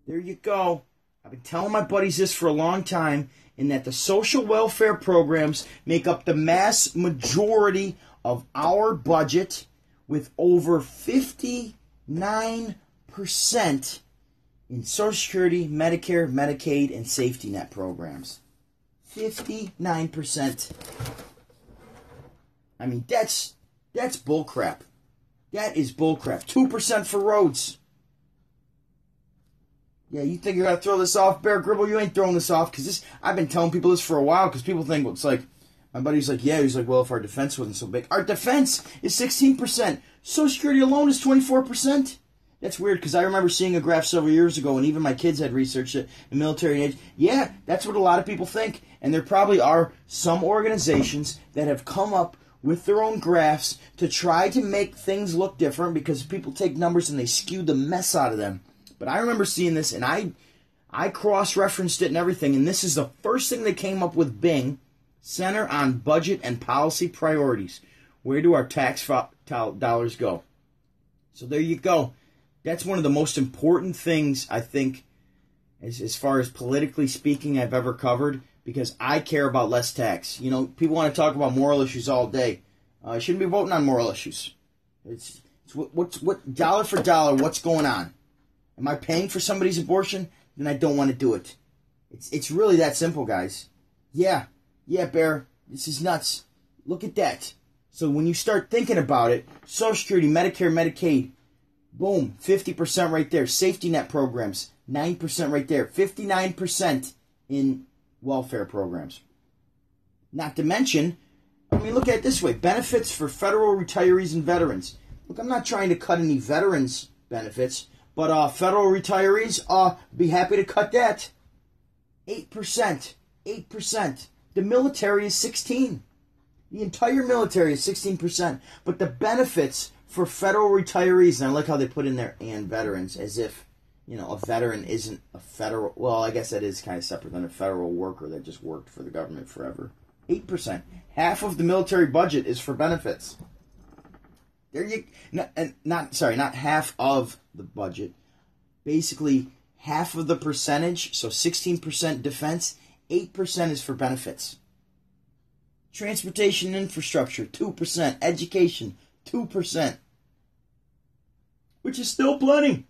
There you go. I've been telling my buddies this for a long time, in that the social welfare programs make up the mass majority of our budget with over 59% in Social Security, Medicare, Medicaid, and safety net programs. 59%. I mean, that's that's bullcrap. That is bullcrap. 2% for roads. Yeah, you think you're gonna throw this off, Bear Gribble? You ain't throwing this off because this. I've been telling people this for a while because people think well, it's like my buddy's like, yeah, he's like, well, if our defense wasn't so big, our defense is 16%. Social Security alone is 24%. That's weird because I remember seeing a graph several years ago, and even my kids had researched it. The military age, yeah, that's what a lot of people think, and there probably are some organizations that have come up with their own graphs to try to make things look different because people take numbers and they skew the mess out of them. But I remember seeing this, and I, I cross-referenced it and everything, and this is the first thing that came up with Bing. Center on budget and policy priorities. Where do our tax dollars go? So there you go. That's one of the most important things I think, as, as far as politically speaking, I've ever covered because I care about less tax. You know, people want to talk about moral issues all day. I uh, shouldn't be voting on moral issues. It's, it's what, what's what dollar for dollar. What's going on? Am I paying for somebody's abortion? Then I don't want to do it. It's it's really that simple, guys. Yeah, yeah, Bear. This is nuts. Look at that. So when you start thinking about it, Social Security, Medicare, Medicaid, boom, 50% right there. Safety net programs, 9% right there. 59% in welfare programs. Not to mention, I mean, look at it this way benefits for federal retirees and veterans. Look, I'm not trying to cut any veterans' benefits, but uh, federal retirees, uh, be happy to cut that. 8%. 8%. The military is 16. The entire military is 16%. But the benefits for federal retirees, and I like how they put in there and veterans, as if, you know, a veteran isn't a federal, well, I guess that is kind of separate than a federal worker that just worked for the government forever. 8%. Half of the military budget is for benefits. There you, not, not sorry, not half of the budget. Basically, half of the percentage, so 16% defense, 8% is for benefits. Transportation infrastructure, 2%. Education, 2%. Which is still plenty.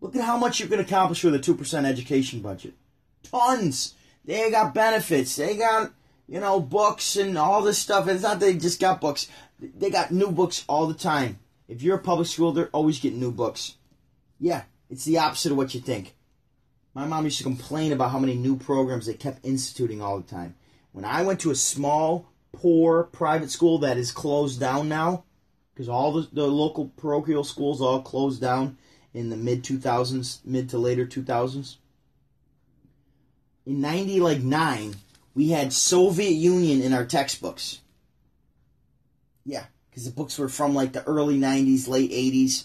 Look at how much you can accomplish with a 2% education budget. Tons. They got benefits. They got, you know, books and all this stuff. It's not they just got books. They got new books all the time. If you're a public school, they're always getting new books. Yeah, it's the opposite of what you think. My mom used to complain about how many new programs they kept instituting all the time. When I went to a small, poor private school that is closed down now, because all the, the local parochial schools all closed down in the mid 2000s, mid to later 2000s. In 90 like 9, we had Soviet Union in our textbooks. Yeah, because the books were from like the early 90s, late 80s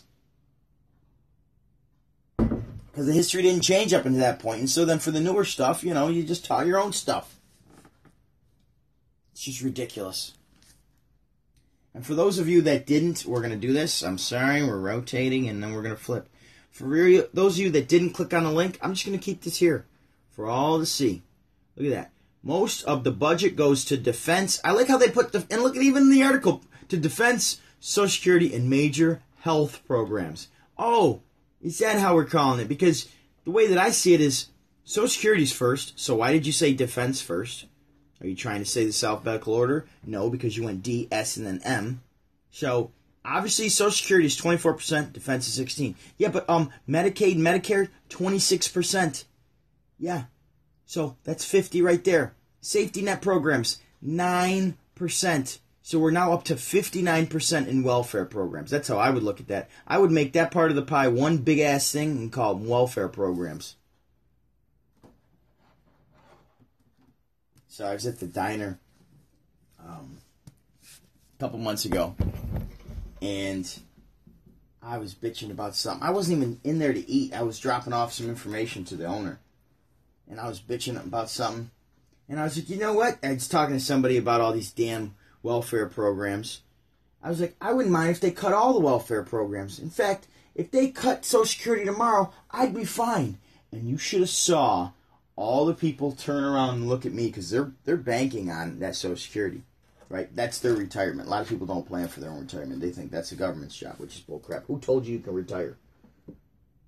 because the history didn't change up until that point. And so then for the newer stuff, you know, you just taught your own stuff. It's just ridiculous. And for those of you that didn't, we're going to do this. I'm sorry, we're rotating and then we're going to flip. For those of you that didn't click on the link, I'm just going to keep this here for all to see. Look at that. Most of the budget goes to defense. I like how they put, the, and look at even the article, to defense, Social Security, and major health programs. Oh, is that how we're calling it? Because the way that I see it is Social Security's first. So why did you say defense first? Are you trying to say the alphabetical order? No, because you went D, S, and then M. So obviously Social Security is 24%, defense is 16. Yeah, but um Medicaid, Medicare, 26%. Yeah. So that's 50 right there. Safety net programs, 9%. So we're now up to 59% in welfare programs. That's how I would look at that. I would make that part of the pie one big ass thing and call them welfare programs. So I was at the diner um, a couple months ago, and I was bitching about something. I wasn't even in there to eat. I was dropping off some information to the owner, and I was bitching about something. And I was like, you know what? I was talking to somebody about all these damn welfare programs. I was like, I wouldn't mind if they cut all the welfare programs. In fact, if they cut Social Security tomorrow, I'd be fine And you should have saw all the people turn around and look at me because they're they're banking on that Social Security, right? That's their retirement. A lot of people don't plan for their own retirement. They think that's the government's job, which is bullcrap. Who told you you can retire?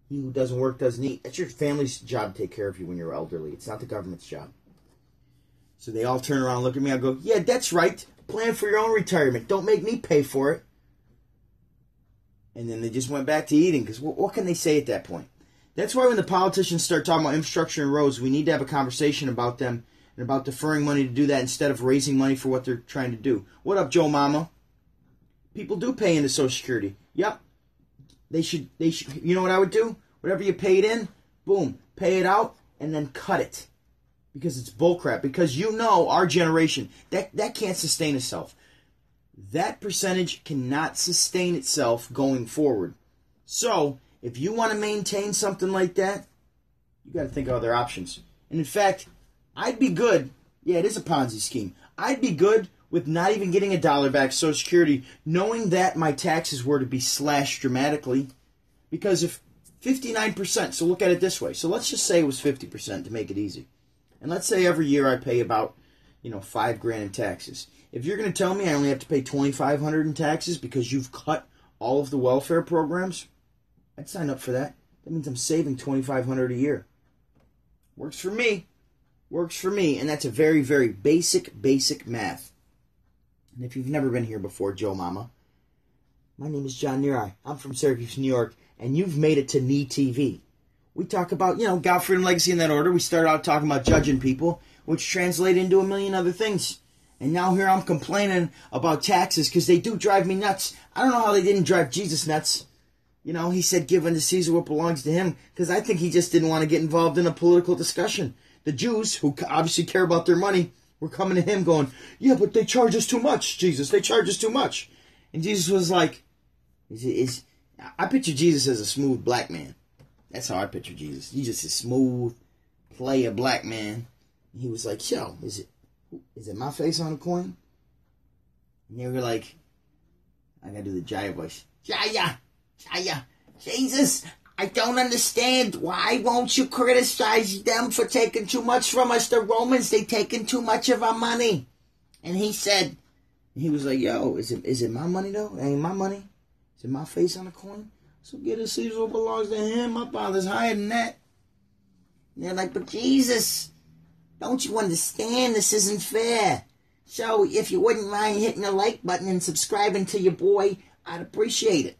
You who doesn't work doesn't eat. That's your family's job to take care of you when you're elderly. It's not the government's job. So they all turn around and look at me. I go, yeah, that's right. Plan for your own retirement. Don't make me pay for it. And then they just went back to eating because what, what can they say at that point? That's why when the politicians start talking about infrastructure and roads, we need to have a conversation about them and about deferring money to do that instead of raising money for what they're trying to do. What up, Joe Mama? People do pay into Social Security. Yep. They should. They should. You know what I would do? Whatever you paid in, boom, pay it out and then cut it because it's bullcrap. Because you know our generation that that can't sustain itself. That percentage cannot sustain itself going forward. So if you want to maintain something like that, you got to think of other options. And in fact, I'd be good. Yeah, it is a Ponzi scheme. I'd be good with not even getting a dollar back Social Security, knowing that my taxes were to be slashed dramatically. Because if 59%, so look at it this way. So let's just say it was 50% to make it easy. And let's say every year I pay about, you know, five grand in taxes. If you're going to tell me I only have to pay 2500 in taxes because you've cut all of the welfare programs, I'd sign up for that. That means I'm saving 2500 a year. Works for me. Works for me. And that's a very, very basic, basic math. And if you've never been here before, Joe Mama, my name is John Neary. I'm from Syracuse, New York, and you've made it to Knee TV. We talk about, you know, God, freedom, legacy in that order. We start out talking about judging people, which translate into a million other things. And now here I'm complaining about taxes because they do drive me nuts. I don't know how they didn't drive Jesus nuts. You know, he said, give unto Caesar what belongs to him because I think he just didn't want to get involved in a political discussion. The Jews, who obviously care about their money, were coming to him going, yeah, but they charge us too much, Jesus. They charge us too much. And Jesus was like, is, is I picture Jesus as a smooth black man. That's how I picture Jesus. He's just a smooth, player black man. And he was like, yo, is it is it my face on a coin? And they were like, I gotta do the Jaya voice. Jaya! Jaya! Jesus! I don't understand. Why won't you criticize them for taking too much from us? The Romans, they taking too much of our money. And he said, he was like, yo, is it is it my money though? Ain't my money. Is it my face on the coin? So get a Caesar belongs to him. My father's higher than that. And they're like, but Jesus, don't you understand? This isn't fair. So if you wouldn't mind hitting the like button and subscribing to your boy, I'd appreciate it.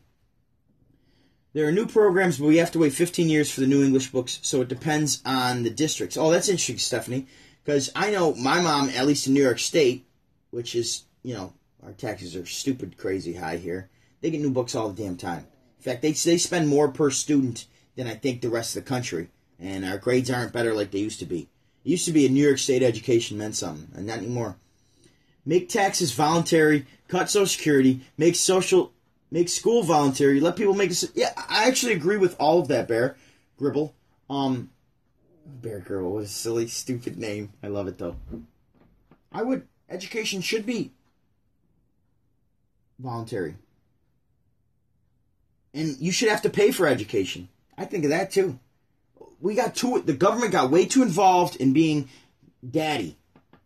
There are new programs, but we have to wait 15 years for the new English books, so it depends on the districts. Oh, that's interesting, Stephanie, because I know my mom, at least in New York State, which is, you know, our taxes are stupid crazy high here, they get new books all the damn time. In fact, they, they spend more per student than I think the rest of the country, and our grades aren't better like they used to be. It used to be a New York State education meant something, and not anymore. Make taxes voluntary, cut Social Security, make social, make school voluntary, let people make. A, yeah, I actually agree with all of that. Bear Gribble, um, Bear Gribble was a silly, stupid name. I love it though. I would education should be voluntary, and you should have to pay for education. I think of that too we got too the government got way too involved in being daddy.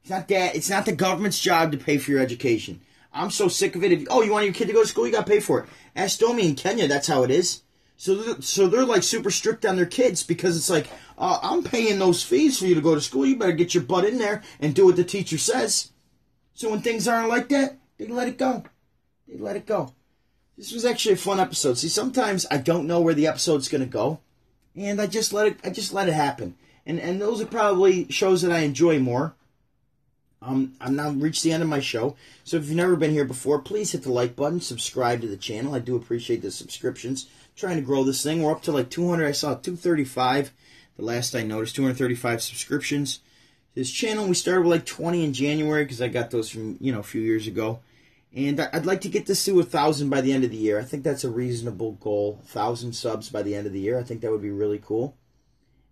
It's not that it's not the government's job to pay for your education. I'm so sick of it. If, oh, you want your kid to go to school, you got to pay for it. Ask Domi in Kenya, that's how it is. So, they're, so they're like super strict on their kids because it's like, uh, I'm paying those fees for you to go to school. You better get your butt in there and do what the teacher says. So when things aren't like that, they let it go. They let it go. This was actually a fun episode. See, sometimes I don't know where the episode's going to go and I just let it I just let it happen. And and those are probably shows that I enjoy more. Um, I'm now reached the end of my show. So if you've never been here before, please hit the like button, subscribe to the channel. I do appreciate the subscriptions. I'm trying to grow this thing. We're up to like 200. I saw 235 the last I noticed. 235 subscriptions. This channel we started with like 20 in January because I got those from you know a few years ago. And I'd like to get this to a thousand by the end of the year. I think that's a reasonable goal. Thousand subs by the end of the year. I think that would be really cool.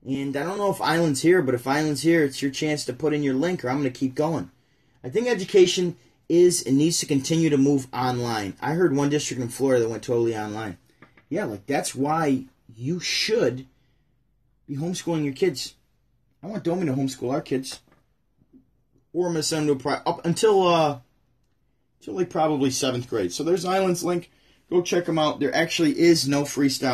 And I don't know if Island's here, but if Island's here, it's your chance to put in your link, or I'm going to keep going. I think education is and needs to continue to move online. I heard one district in Florida that went totally online. Yeah, like that's why you should be homeschooling your kids. I want Domi to homeschool our kids. Or I'm gonna send them to a pri- up until uh until like probably seventh grade. So there's Islands link. Go check them out. There actually is no freestyle